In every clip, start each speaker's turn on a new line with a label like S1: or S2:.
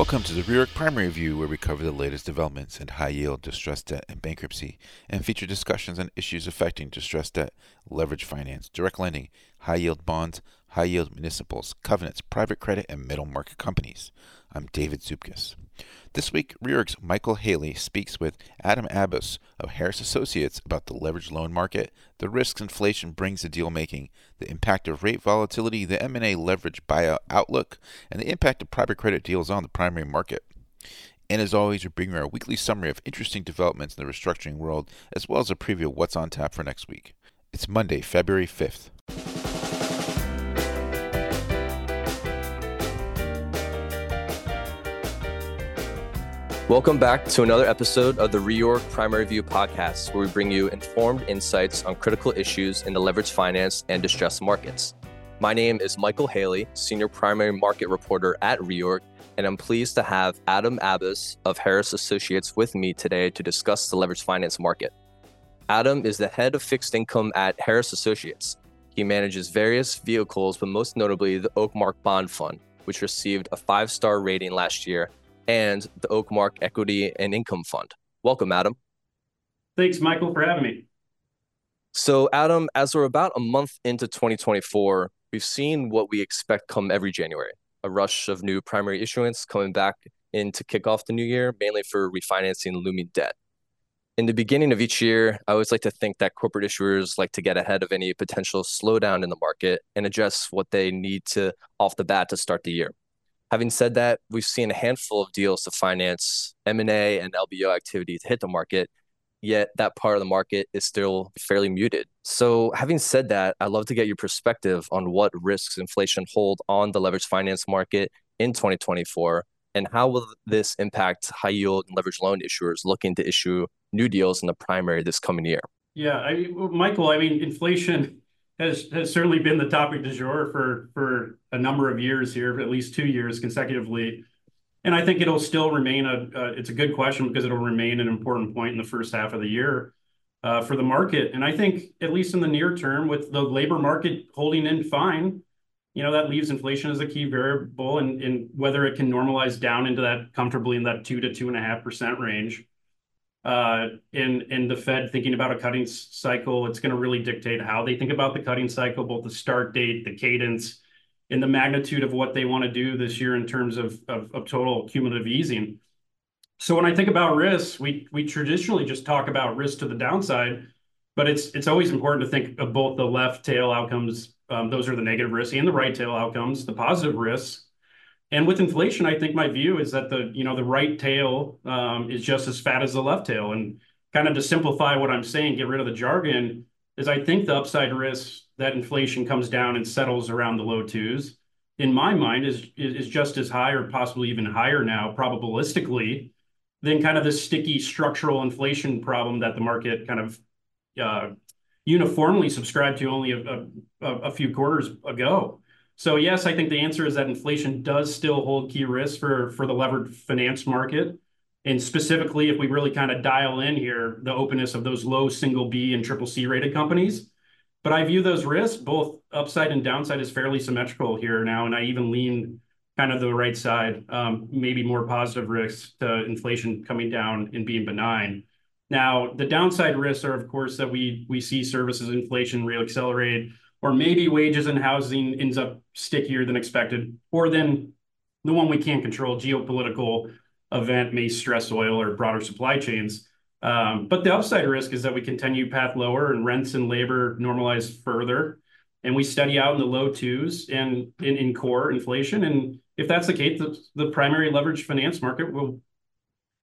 S1: Welcome to the Reorg Primary Review, where we cover the latest developments in high yield, distressed debt, and bankruptcy, and feature discussions on issues affecting distressed debt, leverage finance, direct lending, high yield bonds, high yield municipals, covenants, private credit, and middle market companies. I'm David Zupkis. This week, Reorg's Michael Haley speaks with Adam Abbas of Harris Associates about the leveraged loan market, the risks inflation brings to deal making, the impact of rate volatility, the M&A leverage buyout outlook, and the impact of private credit deals on the primary market. And as always, we bring you our weekly summary of interesting developments in the restructuring world, as well as a preview of what's on tap for next week. It's Monday, February 5th.
S2: Welcome back to another episode of the Reorg Primary View podcast, where we bring you informed insights on critical issues in the leveraged finance and distressed markets. My name is Michael Haley, Senior Primary Market Reporter at Reorg, and I'm pleased to have Adam Abbas of Harris Associates with me today to discuss the leveraged finance market. Adam is the head of fixed income at Harris Associates. He manages various vehicles, but most notably the Oakmark Bond Fund, which received a five star rating last year and the Oakmark Equity and Income Fund. Welcome, Adam.
S3: Thanks, Michael, for having me.
S2: So, Adam, as we're about a month into 2024, we've seen what we expect come every January a rush of new primary issuance coming back in to kick off the new year, mainly for refinancing looming debt. In the beginning of each year, I always like to think that corporate issuers like to get ahead of any potential slowdown in the market and adjust what they need to off the bat to start the year. Having said that, we've seen a handful of deals to finance M&A and LBO activity to hit the market, yet that part of the market is still fairly muted. So, having said that, I'd love to get your perspective on what risks inflation hold on the leveraged finance market in 2024 and how will this impact high yield and leveraged loan issuers looking to issue new deals in the primary this coming year?
S3: Yeah, I, Michael, I mean, inflation has has certainly been the topic du jour for for a number of years here, at least two years consecutively. And I think it'll still remain a uh, it's a good question because it'll remain an important point in the first half of the year uh, for the market. And I think at least in the near term, with the labor market holding in fine, you know that leaves inflation as a key variable, and, and whether it can normalize down into that comfortably in that two to two and a half percent range in in the Fed thinking about a cutting cycle, it's going to really dictate how they think about the cutting cycle, both the start date, the cadence, and the magnitude of what they want to do this year in terms of of, total cumulative easing. So when I think about risks, we we traditionally just talk about risk to the downside, but it's it's always important to think of both the left tail outcomes, um, those are the negative risks, and the right tail outcomes, the positive risks and with inflation, I think my view is that the you know the right tail um, is just as fat as the left tail. And kind of to simplify what I'm saying, get rid of the jargon, is I think the upside risk that inflation comes down and settles around the low twos, in my mind, is is just as high or possibly even higher now, probabilistically, than kind of the sticky structural inflation problem that the market kind of uh, uniformly subscribed to only a few quarters ago. So yes, I think the answer is that inflation does still hold key risks for the levered finance market. And specifically, if we really kind of dial in here, the openness of those low single B and triple C rated companies. But I view those risks, both upside and downside, as fairly symmetrical here now. And I even lean kind of the right side, um, maybe more positive risks to inflation coming down and being benign. Now, the downside risks are, of course, that we we see services inflation reaccelerate or maybe wages and housing ends up stickier than expected, or then the one we can't control, geopolitical event may stress oil or broader supply chains. Um, but the upside risk is that we continue path lower and rents and labor normalize further, and we steady out in the low twos and in, in core inflation. And if that's the case, the, the primary leverage finance market will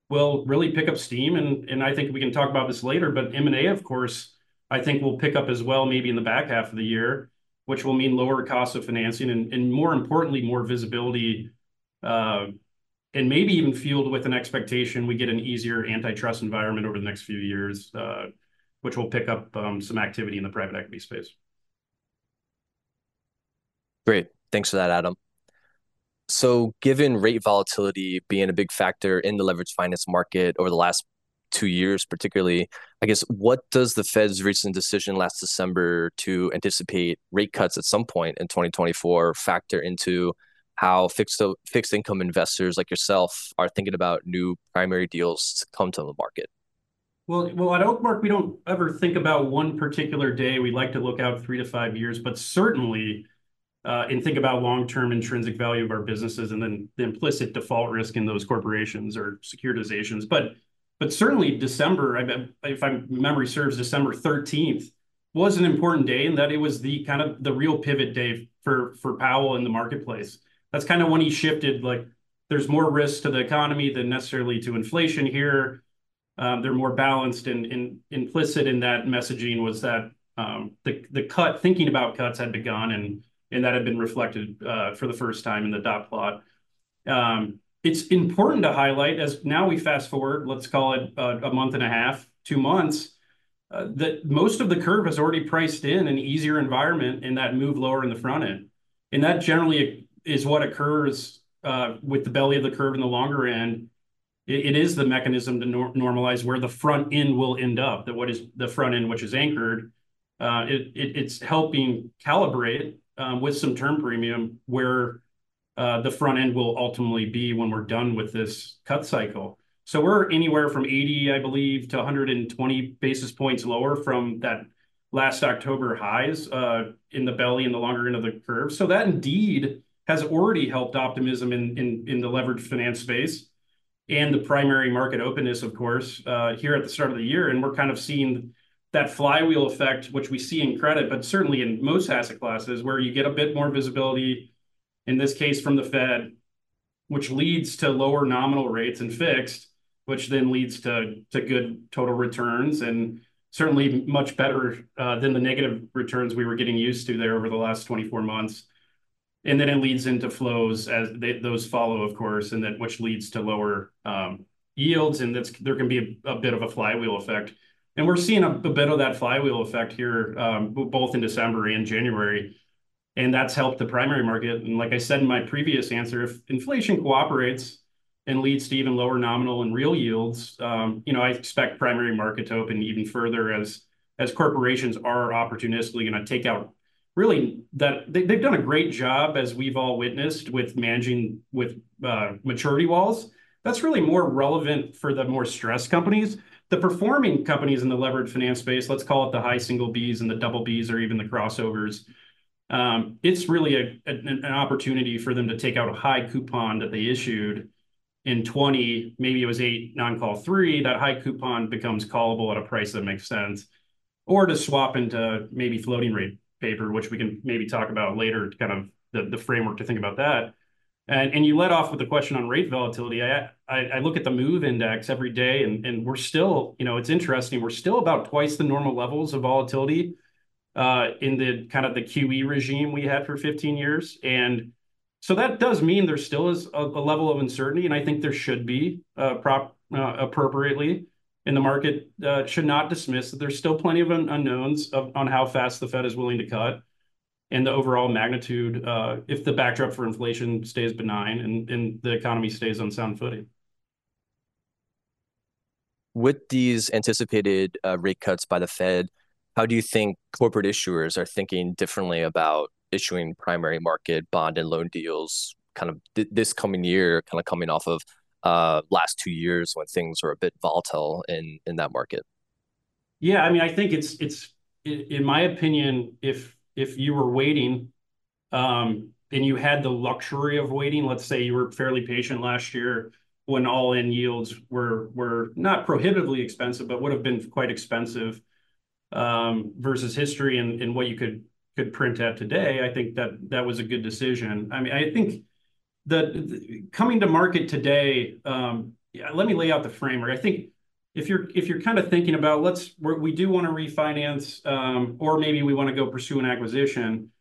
S3: will really pick up steam. And and I think we can talk about this later. But M and A, of course, I think will pick up as well, maybe in the back half of the year, which will mean lower costs of financing and, and more importantly, more visibility, uh, and maybe even fueled with an expectation we get an easier antitrust environment over the next few years, uh, which will pick up um, some activity in the private equity space.
S2: Great. Thanks for that, Adam. So, given rate volatility being a big factor in the leveraged finance market over the last two years, particularly. I guess what does the Fed's recent decision last December to anticipate rate cuts at some point in 2024 factor into how fixed fixed income investors like yourself are thinking about new primary deals to come to the market?
S3: Well, well, at Oakmark, we don't ever think about one particular day. We like to look out three to five years, but certainly, uh, and think about long-term intrinsic value of our businesses and then the implicit default risk in those corporations or securitizations. But but certainly December, I, if my memory serves, December 13th was an important day in that it was the kind of the real pivot day for Powell in the marketplace. That's kind of when he shifted like there's more risk to the economy than necessarily to inflation here um, they're more balanced and, implicit in that messaging was that um, the cut thinking about cuts had begun and and that had been reflected uh, for the first time in the dot plot. It's important to highlight as now we fast forward, let's call it a, a month and a half, two months, uh, that most of the curve has already priced in an easier environment in that move lower in the front end. And that generally is what occurs uh, with the belly of the curve in the longer end it is the mechanism to normalize where the front end will end up, that what is the front end, which is anchored. Uh, it's helping calibrate um, with some term premium where uh, the front end will ultimately be when we're done with this cut cycle. So we're anywhere from 80, I believe, to 120 basis points lower from that last October highs uh, in the belly and the longer end of the curve. So that indeed has already helped optimism in the leveraged finance space and the primary market openness, of course, uh, here at the start of the year. And we're kind of seeing that flywheel effect, which we see in credit, but certainly in most asset classes, where you get a bit more visibility, in this case from the Fed, which leads to lower nominal rates and fixed, which then leads to good total returns and certainly much better uh, than the negative returns we were getting used to there over the last 24 months. And then it leads into flows as those follow, of course, and then which leads to lower um, yields, and there can be a bit of a flywheel effect. And we're seeing a bit of that flywheel effect here, um, both in December and January, and that's helped the primary market. And like I said in my previous answer, if inflation cooperates and leads to even lower nominal and real yields, um, you know, I expect primary market to open even further as as corporations are opportunistically gonna take out really that they, have done a great job as we've all witnessed with managing with uh, maturity walls. That's really more relevant for the more stressed companies. The performing companies in the levered finance space, let's call it the high single Bs and the double Bs or even the crossovers. Um, it's really an opportunity for them to take out a high coupon that they issued in 20, maybe it was eight non-call three, that high coupon becomes callable at a price that makes sense, or to swap into maybe floating rate paper, which we can maybe talk about later, kind of the, framework to think about that. And, you led off with the question on rate volatility. I, look at the move index every day and, we're still, you know, it's interesting. We're still about twice the normal levels of volatility in the kind of the QE regime we had for 15 years. And so that does mean there still is a, a level of uncertainty. And I think there should be uh, prop uh, appropriately and the market uh, should not dismiss that there's still plenty of unknowns on how fast the Fed is willing to cut and the overall magnitude uh, if the backdrop for inflation stays benign and the economy stays on sound footing.
S2: With these anticipated uh, rate cuts by the Fed, how do you think corporate issuers are thinking differently about issuing primary market bond and loan deals kind of this coming year, kind of coming off of uh, last two years when things were a bit volatile in in that market?
S3: Yeah, I mean, I think it's it's in my opinion, if if you were waiting, um, and you had the luxury of waiting, let's say you were fairly patient last year when all-in yields were were not prohibitively expensive, but would have been quite expensive um, versus history and, and what you could could print at today. I think that that was a good decision. I mean, I think the coming to market today, um, yeah, let me lay out the framework. I think if you're if you're kind of thinking about let's we do want to refinance, um, or maybe we want to go pursue an acquisition,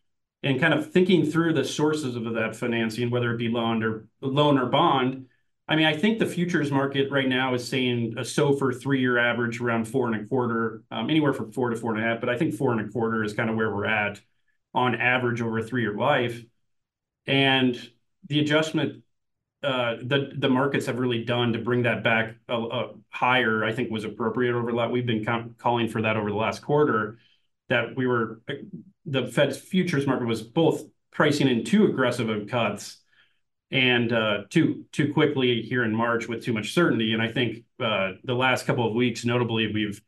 S3: and kind of thinking through the sources of that financing, whether it be loan or loan or bond. I mean, I think the futures market right now is saying a SOFR three-year average around four and 4.25, um, anywhere from 4 to 4.5, but I think 4.25 is kind of where we're at on average over a three-year life. And the adjustment uh, the the markets have really done to bring that back higher, I think was appropriate over that. We've been calling for that over the last quarter, that we were the Fed's futures market was both pricing in too aggressive of cuts, and uh, too too quickly here in March with too much certainty. And I think uh, the last couple of weeks, notably, we've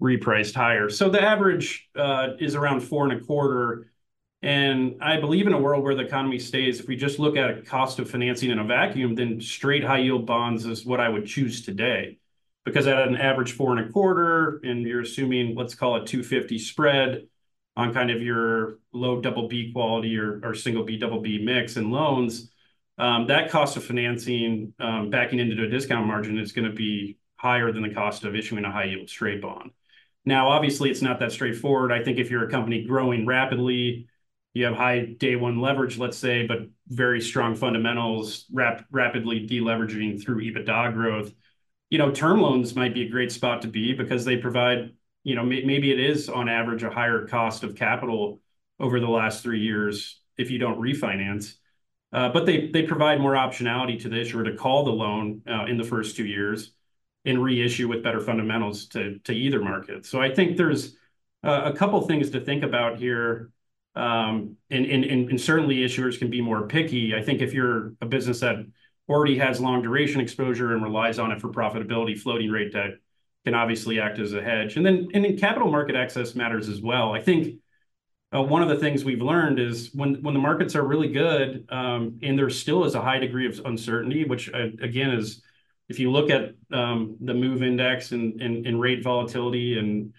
S3: repriced higher. So the average uh, is around four and a quarter. And I believe in a world where the economy stays, if we just look at a cost of financing in a vacuum, then straight high yield bonds is what I would choose today. Because at an average four and a quarter, and you're assuming, let's call it 250 spread on kind of your low double B quality or, or single B double B mix and loans, that cost of financing um, backing into a discount margin is going to be higher than the cost of issuing a high yield straight bond. Now, obviously, it's not that straightforward. I think if you're a company growing rapidly, you have high day one leverage, let's say, but very strong fundamentals, rapidly deleveraging through EBITDA growth. You know, term loans might be a great spot to be because they provide, you know, maybe it is on average a higher cost of capital over the last three years if you don't refinance. Uh, but they they provide more optionality to the issuer to call the loan uh, in the first two years and reissue with better fundamentals to to either market. So I think there's uh, a couple things to think about here. Um, and, certainly issuers can be more picky. I think if you're a business that already has long duration exposure and relies on it for profitability, floating rate debt can obviously act as a hedge. And then capital market access matters as well. I think one of the things we've learned is when the markets are really good um, and there still is a high degree of uncertainty, which uh, again is if you look at um, the move index and, rate volatility and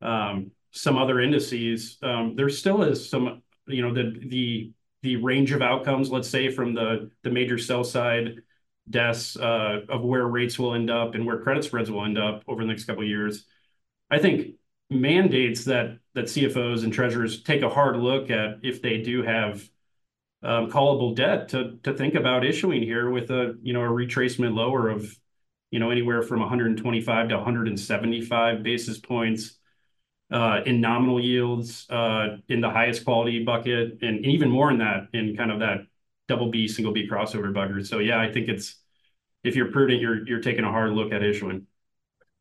S3: um, some other indices, there still is some you know the the the range of outcomes, let's say from the the major sell side desks uh, of where rates will end up and where credit spreads will end up over the next couple of years. I think mandates that that CFOs and treasurers take a hard look at if they do have um, callable debt to to think about issuing here with a you know a retracement lower of you know anywhere from 125 to 175 basis points uh, in nominal yields uh, in the highest quality bucket and even more in that in kind of that double B single B crossover bucket. So yeah, I think it's if you're prudent, you're you're taking a hard look at issuing.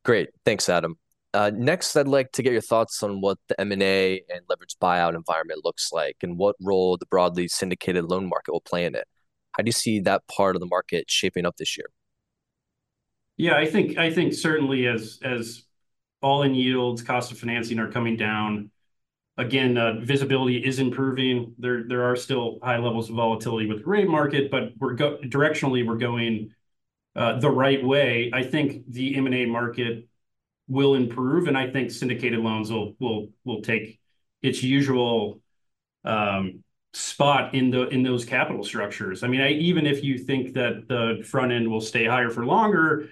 S2: Great, thanks, Adam. Uh, next, I'd like to get your thoughts on what the M&A and leveraged buyout environment looks like and what role the broadly syndicated loan market will play in it. How do you see that part of the market shaping up this year?
S3: Yeah, I think I think certainly as as all-in yields, cost of financing are coming down, again, uh, visibility is improving. There there are still high levels of volatility with the rate market, but we're directionally, we're going uh, the right way. I think the M&A market will improve, and I think syndicated loans will take its usual um, spot in the in those capital structures. I mean, even if you think that the front end will stay higher for longer,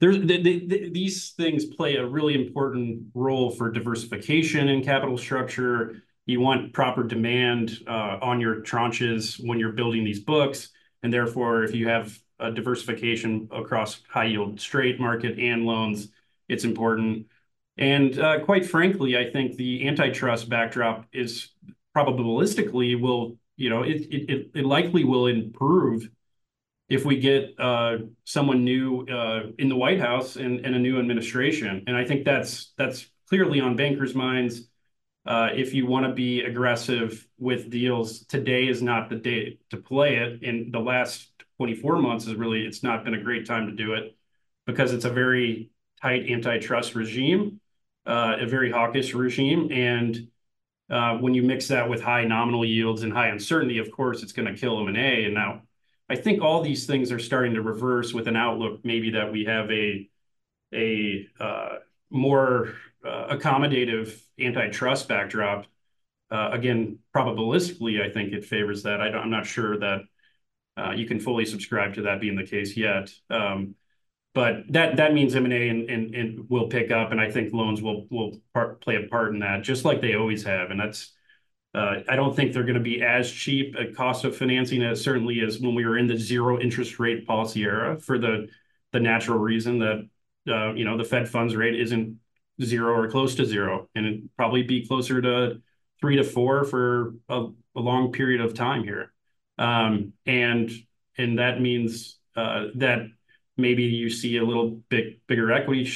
S3: these things play a really important role for diversification in capital structure. You want proper demand uh, on your tranches when you're building these books, and therefore, if you have a diversification across high yield straight market and loans it's important. And uh, quite frankly, I think the antitrust backdrop is probabilistically will, you know, it it it likely will improve if we get uh, someone new uh, in the White House and, and a new administration. And I think that's that's clearly on bankers' minds. If you want to be aggressive with deals, today is not the day to play it. In the last 24 months is really it's not been a great time to do it because it's a very tight antitrust regime, uh, a very hawkish regime. And uh, when you mix that with high nominal yields and high uncertainty, of course, it's going to kill M&A. And now I think all these things are starting to reverse with an outlook maybe that we have a a uh, more accommodative antitrust backdrop. Again, probabilistically, I think it favors that. I am not sure that you can fully subscribe to that being the case yet. But that that means M&A and, will pick up, and I think loans will play a part in that, just like they always have. And that's uh, I don't think they're going to be as cheap a cost of financing as certainly as when we were in the zero interest rate policy era, for the natural reason that uh, you know the Fed funds rate isn't zero or close to zero, and it probably be closer to three to four for a, long period of time here, um, and and that means uh, that maybe you see a little bit bigger equity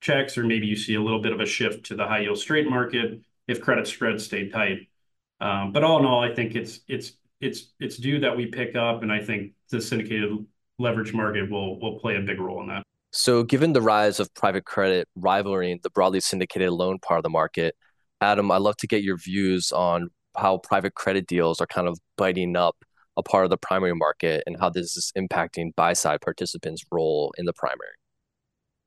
S3: checks, or maybe you see a little bit of a shift to the high yield straight market if credit spreads stay tight. Um, but all in all, I think it's it's it's it's due that we pick up, and I think the syndicated leverage market will will play a big role in that.
S2: So, given the rise of private credit rivaling the broadly syndicated loan part of the market, Adam, I'd love to get your views on how private credit deals are kind of biting up a part of the primary market and how this is impacting buy side participants' role in the primary.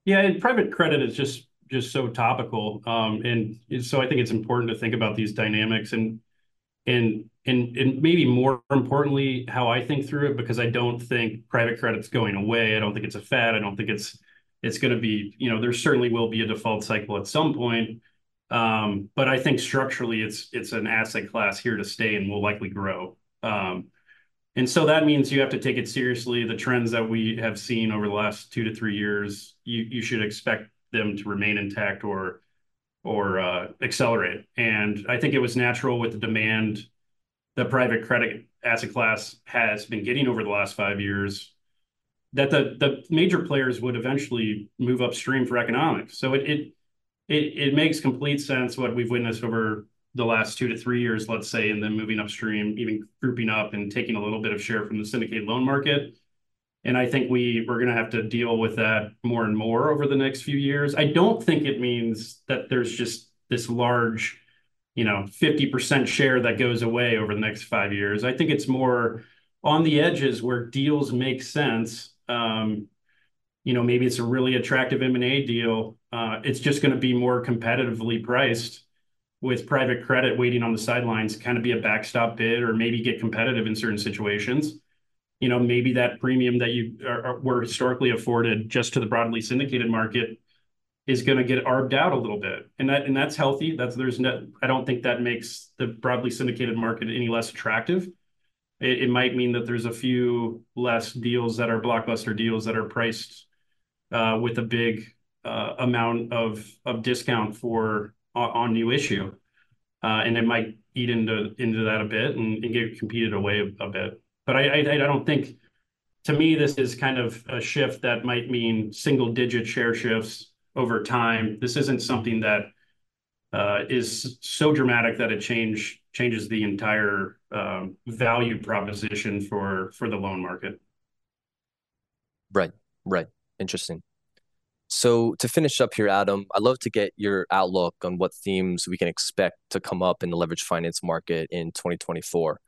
S3: Yeah, and private credit is just just so topical, um, and so I think it's important to think about these dynamics and and and and maybe more importantly, how I think through it because I don't think private credit's going away. I don't think it's a fad. I don't think it's it's going to be you know there certainly will be a default cycle at some point. Um, but I think structurally it's it's an asset class here to stay and will likely grow. Um, and so that means you have to take it seriously. The trends that we have seen over the last two to three years, you should expect them to remain intact or or uh, accelerate. And I think it was natural with the demand the private credit asset class has been getting over the last five years that the the major players would eventually move upstream for economics. So it it it, it makes complete sense what we've witnessed over the last two to three years, let's say, and then moving upstream, even grouping up and taking a little bit of share from the syndicated loan market. And I think we we're going to have to deal with that more and more over the next few years. I don't think it means that there's just this large, you know, 50% share that goes away over the next five years. I think it's more on the edges where deals make sense. Um, you know, maybe it's a really attractive M&A deal. Uh, it's just going to be more competitively priced with private credit waiting on the sidelines, kind of be a backstop bid or maybe get competitive in certain situations you know, maybe that premium that you were historically afforded just to the broadly syndicated market is going to get arbed out a little bit, and that and that's healthy. That's there's no. I don't think that makes the broadly syndicated market any less attractive. It, it might mean that there's a few less deals that are blockbuster deals that are priced uh, with a big uh, amount of of discount for on, new issue, uh, and it might eat into into that a bit and, and get competed away a, a bit. But I I don't think, to me, this is kind of a shift that might mean single-digit share shifts over time. This isn't something that uh, is so dramatic that it change changes the entire um, value proposition for for the loan market.
S2: Right. Right. Interesting. So to finish up here, Adam, I'd love to get your outlook on what themes we can expect to come up in the leverage finance market in 2024.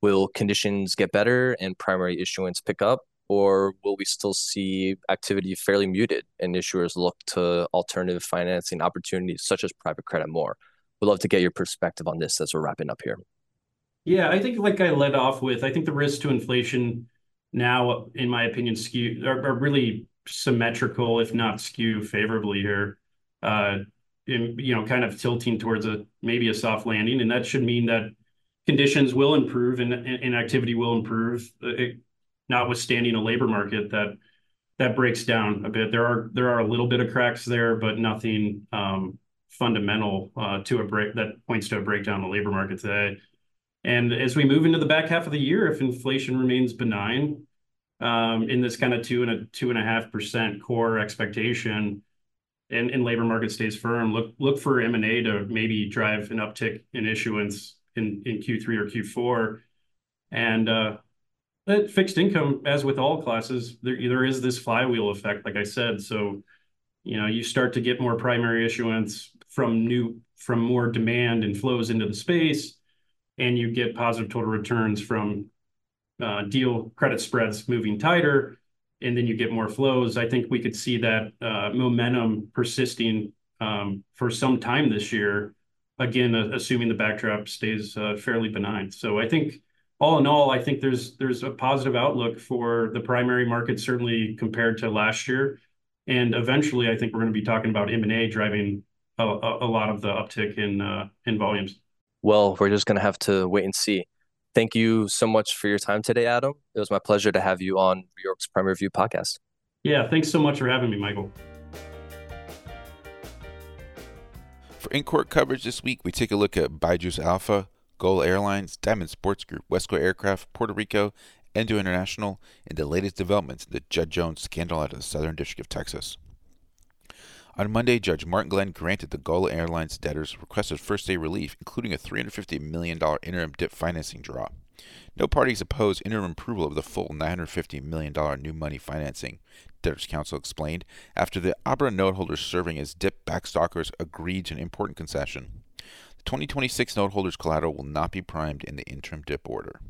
S2: Will conditions get better and primary issuance pick up, or will we still see activity fairly muted and issuers look to alternative financing opportunities such as private credit more? We'd love to get your perspective on this as we're wrapping up here.
S3: Yeah, I think like I led off with, I think the risks to inflation now, in my opinion, skew are really symmetrical, if not skew favorably here. Uh, you know, kind of tilting towards a maybe a soft landing, and that should mean that conditions will improve and, and activity will improve, uh, it, notwithstanding a labor market that that breaks down a bit. There are there are a little bit of cracks there, but nothing um, fundamental uh, to a break that points to a breakdown in the labor market today. And as we move into the back half of the year, if inflation remains benign in this kind of two and a two and a half percent core expectation, and, labor market stays firm, look look for M and A to maybe drive an uptick in issuance in Q3 or Q4. And uh, fixed income, as with all classes, there is this flywheel effect, like I said. So, you know, you start to get more primary issuance from new from more demand and flows into the space, and you get positive total returns from uh, deal credit spreads moving tighter, and then you get more flows. I think we could see that uh, momentum persisting um, for some time this year again, assuming the backdrop stays uh, fairly benign. So I think all in all, I think there's there's a positive outlook for the primary market, certainly compared to last year. And eventually, I think we're going to be talking about M&A driving a, a lot of the uptick in uh, in volumes.
S2: Well, we're just going to have to wait and see. Thank you so much for your time today, Adam. It was my pleasure to have you on Reorg's Primary Review podcast.
S3: Yeah, thanks so much for having me, Michael.
S1: For in court coverage this week, we take a look at BYJU'S Alpha, GOL Airlines, Diamond Sports Group, Wesco Aircraft, Puerto Rico, Endo International, and the latest developments in the Judge Jones scandal out of the Southern District of Texas. On Monday, Judge Martin Glenn granted the GOL Airlines debtors requested first day relief, including a $350 million interim DIP financing draw. No parties oppose interim approval of the full $950 million new money financing, debtors counsel explained, after the ABRA noteholders serving as DIP backstoppers agreed to an important concession. The 2026 noteholders collateral will not be primed in the interim DIP order.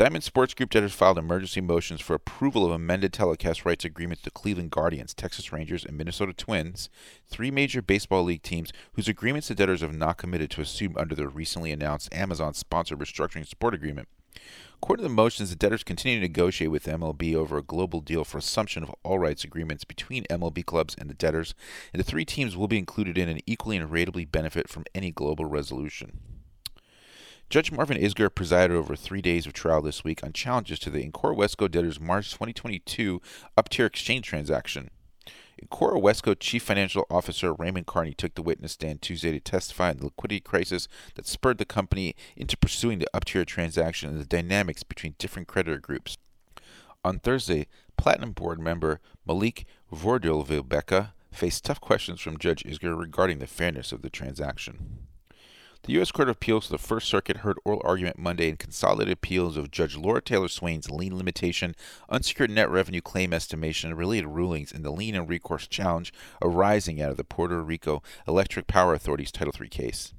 S1: Diamond Sports Group debtors filed emergency motions for approval of amended telecast rights agreements to Cleveland Guardians, Texas Rangers, and Minnesota Twins, three major baseball league teams whose agreements the debtors have not committed to assume under their recently announced Amazon sponsored restructuring support agreement. According to the motions, the debtors continue to negotiate with MLB over a global deal for assumption of all rights agreements between MLB clubs and the debtors, and the three teams will be included in and equally and ratably benefit from any global resolution. Judge Marvin Isgur presided over three days of trial this week on challenges to the Incora Wesco debtors' March 2022 up-tier exchange transaction. Incora Wesco Chief Financial Officer Raymond Carney took the witness stand Tuesday to testify on the liquidity crisis that spurred the company into pursuing the up-tier transaction and the dynamics between different creditor groups. On Thursday, Platinum Board member Malik Vorderwuelbecke faced tough questions from Judge Isgur regarding the fairness of the transaction. The U.S. Court of Appeals for the First Circuit heard oral argument Monday in consolidated appeals of Judge Laura Taylor Swain's lien limitation, unsecured net revenue claim estimation, and related rulings in the lien and recourse challenge arising out of the Puerto Rico Electric Power Authority's Title III case.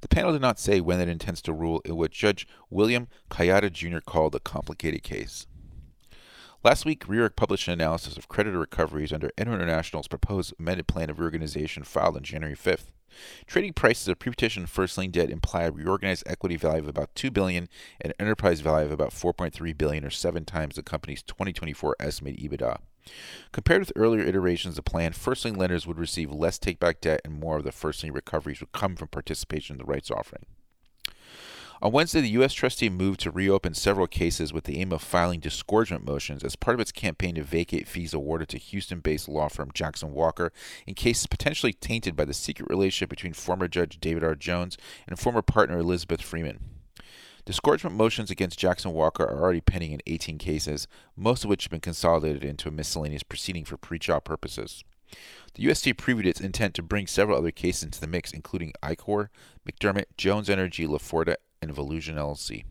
S1: The panel did not say when it intends to rule in what Judge William Kayatta Jr. called a complicated case. Last week, Reorg published an analysis of creditor recoveries under International's proposed amended plan of reorganization filed on January 5th. Trading prices of pre-petition first lien debt imply a reorganized equity value of about 2 billion and an enterprise value of about 4.3 billion or 7 times the company's 2024 estimated EBITDA. Compared with earlier iterations of the plan, first lien lenders would receive less take-back debt and more of the first lien recoveries would come from participation in the rights offering. On Wednesday, the U.S. trustee moved to reopen several cases with the aim of filing disgorgement motions as part of its campaign to vacate fees awarded to Houston based law firm Jackson Walker in cases potentially tainted by the secret relationship between former Judge David R. Jones and former partner Elizabeth Freeman. Disgorgement motions against Jackson Walker are already pending in 18 cases, most of which have been consolidated into a miscellaneous proceeding for pre-trial purposes. The UST previewed its intent to bring several other cases into the mix, including ICOR, McDermott, Jones Energy, LaForda, and Volusion LLC.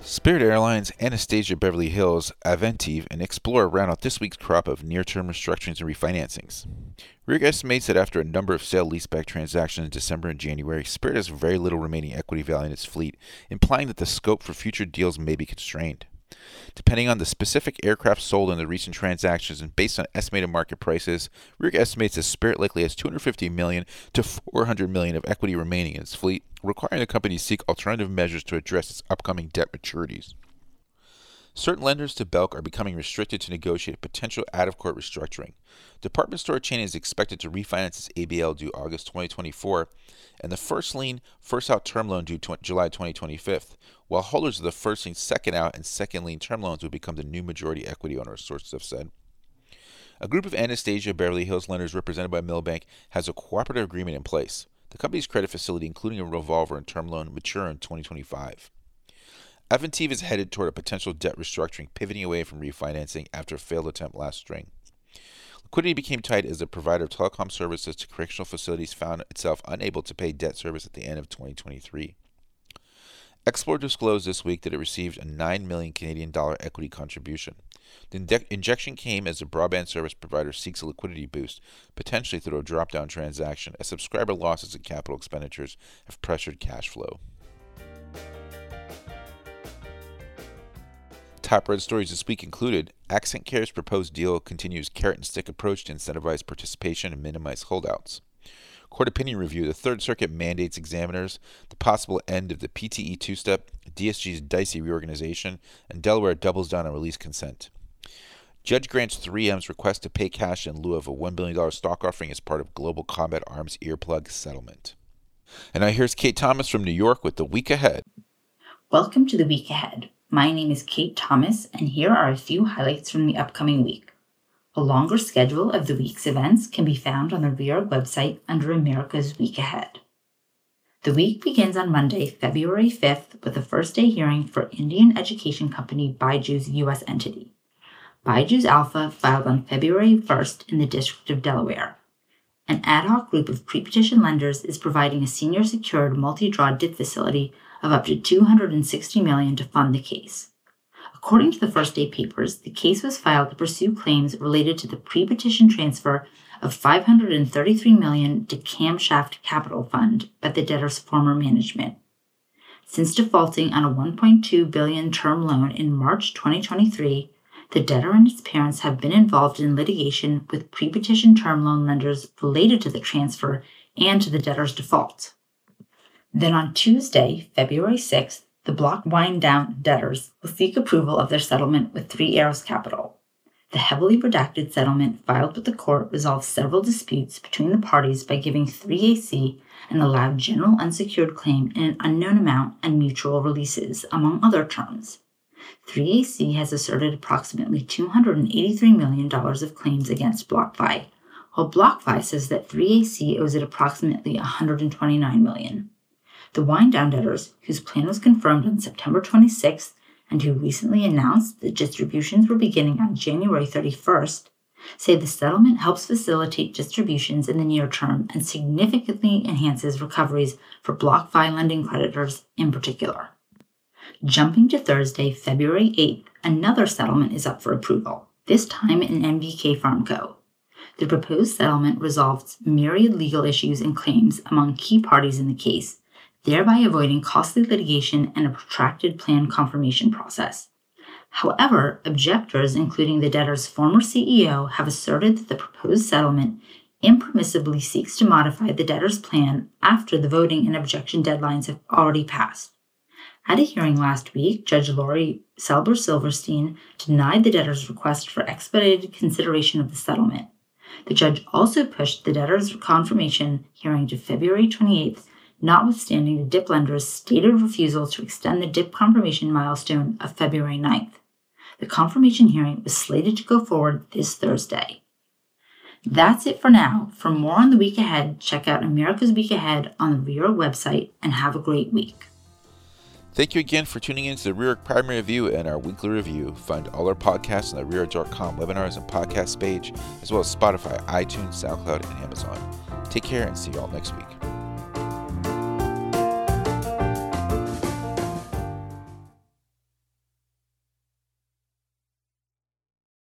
S1: Spirit Airlines, Anastasia Beverly Hills, Aventiv, and Explorer round out this week's crop of near-term restructurings and refinancings. Reorg estimates that after a number of sale-leaseback transactions in December and January, Spirit has very little remaining equity value in its fleet, implying that the scope for future deals may be constrained. Depending on the specific aircraft sold in the recent transactions and based on estimated market prices, Reorg estimates that Spirit likely has 250 million to 400 million of equity remaining in its fleet, requiring the company to seek alternative measures to address its upcoming debt maturities. Certain lenders to Belk are becoming restricted to negotiate potential out of court restructuring. Department store chain is expected to refinance its ABL due August 2024, and the first lien, first out term loan due July 2025, while holders of the first lien, second out, and second lien term loans will become the new majority equity owners, sources have said. A group of Anastasia Beverly Hills lenders represented by Milbank has a cooperative agreement in place. The company's credit facility, including a revolver and term loan, mature in 2025. Aventiv is headed toward a potential debt restructuring, pivoting away from refinancing after a failed attempt last spring. Liquidity became tight as the provider of telecom services to correctional facilities found itself unable to pay debt service at the end of 2023. Explorer disclosed this week that it received a 9 million Canadian dollar equity contribution. The injection came as the broadband service provider seeks a liquidity boost, potentially through a drop-down transaction, as subscriber losses and capital expenditures have pressured cash flow. Top red stories this week included Accent Care's proposed deal continues carrot and stick approach to incentivize participation and minimize holdouts. Court opinion review the Third Circuit mandates examiners the possible end of the PTE two step, DSG's dicey reorganization, and Delaware doubles down on release consent. Judge grants 3M's request to pay cash in lieu of a $1 billion stock offering as part of Global Combat Arms earplug settlement. And now here's Kate Thomas from New York with the week ahead.
S4: Welcome to the week ahead. My name is Kate Thomas, and here are a few highlights from the upcoming week. A longer schedule of the week's events can be found on the Reorg website under America's Week Ahead. The week begins on Monday, February 5th, with a first day hearing for Indian education company Byju's U.S. entity. Byju's Alpha filed on February 1st in the District of Delaware. an ad hoc group of pre-petition lenders is providing a senior secured multi-draw DIP facility of up to 260 million to fund the case. According to the first day papers, the case was filed to pursue claims related to the pre-petition transfer of 533 million to Camshaft Capital Fund by the debtor's former management. Since defaulting on a 1.2 billion term loan in March 2023, the debtor and its parents have been involved in litigation with pre-petition term loan lenders related to the transfer and to the debtor's default. Then on Tuesday, February 6th, the block wind down debtors will seek approval of their settlement with Three Arrows Capital. The heavily redacted settlement filed with the court resolves several disputes between the parties by giving 3AC an allowed general unsecured claim in an unknown amount and mutual releases, among other terms. 3AC has asserted approximately $283 million of claims against BlockFi, while BlockFi says that 3AC owes it approximately $129 million. The wind down debtors, whose plan was confirmed on September 26th and who recently announced that distributions were beginning on January 31st, say the settlement helps facilitate distributions in the near term and significantly enhances recoveries for BlockFi lending creditors in particular. Jumping to Thursday, February 8th, another settlement is up for approval, this time in MVK FarmCo. The proposed settlement resolves myriad legal issues and claims among key parties in the case, thereby avoiding costly litigation and a protracted plan confirmation process. However, objectors, including the debtor's former CEO, have asserted that the proposed settlement impermissibly seeks to modify the debtor's plan after the voting and objection deadlines have already passed. At a hearing last week, Judge Lori Selber Silverstein denied the debtor's request for expedited consideration of the settlement. The judge also pushed the debtor's confirmation hearing to February 28th, notwithstanding the DIP lender's stated refusal to extend the DIP confirmation milestone of February 9th. The confirmation hearing was slated to go forward this Thursday. That's it for now. For more on the week ahead, check out America's Week Ahead on the Reorg website and have a great week.
S1: Thank you again for tuning in to the Reorg Primary Review and our weekly review. Find all our podcasts on the Reorg.com webinars and podcast page, as well as Spotify, iTunes, SoundCloud, and Amazon. Take care and see you all next week.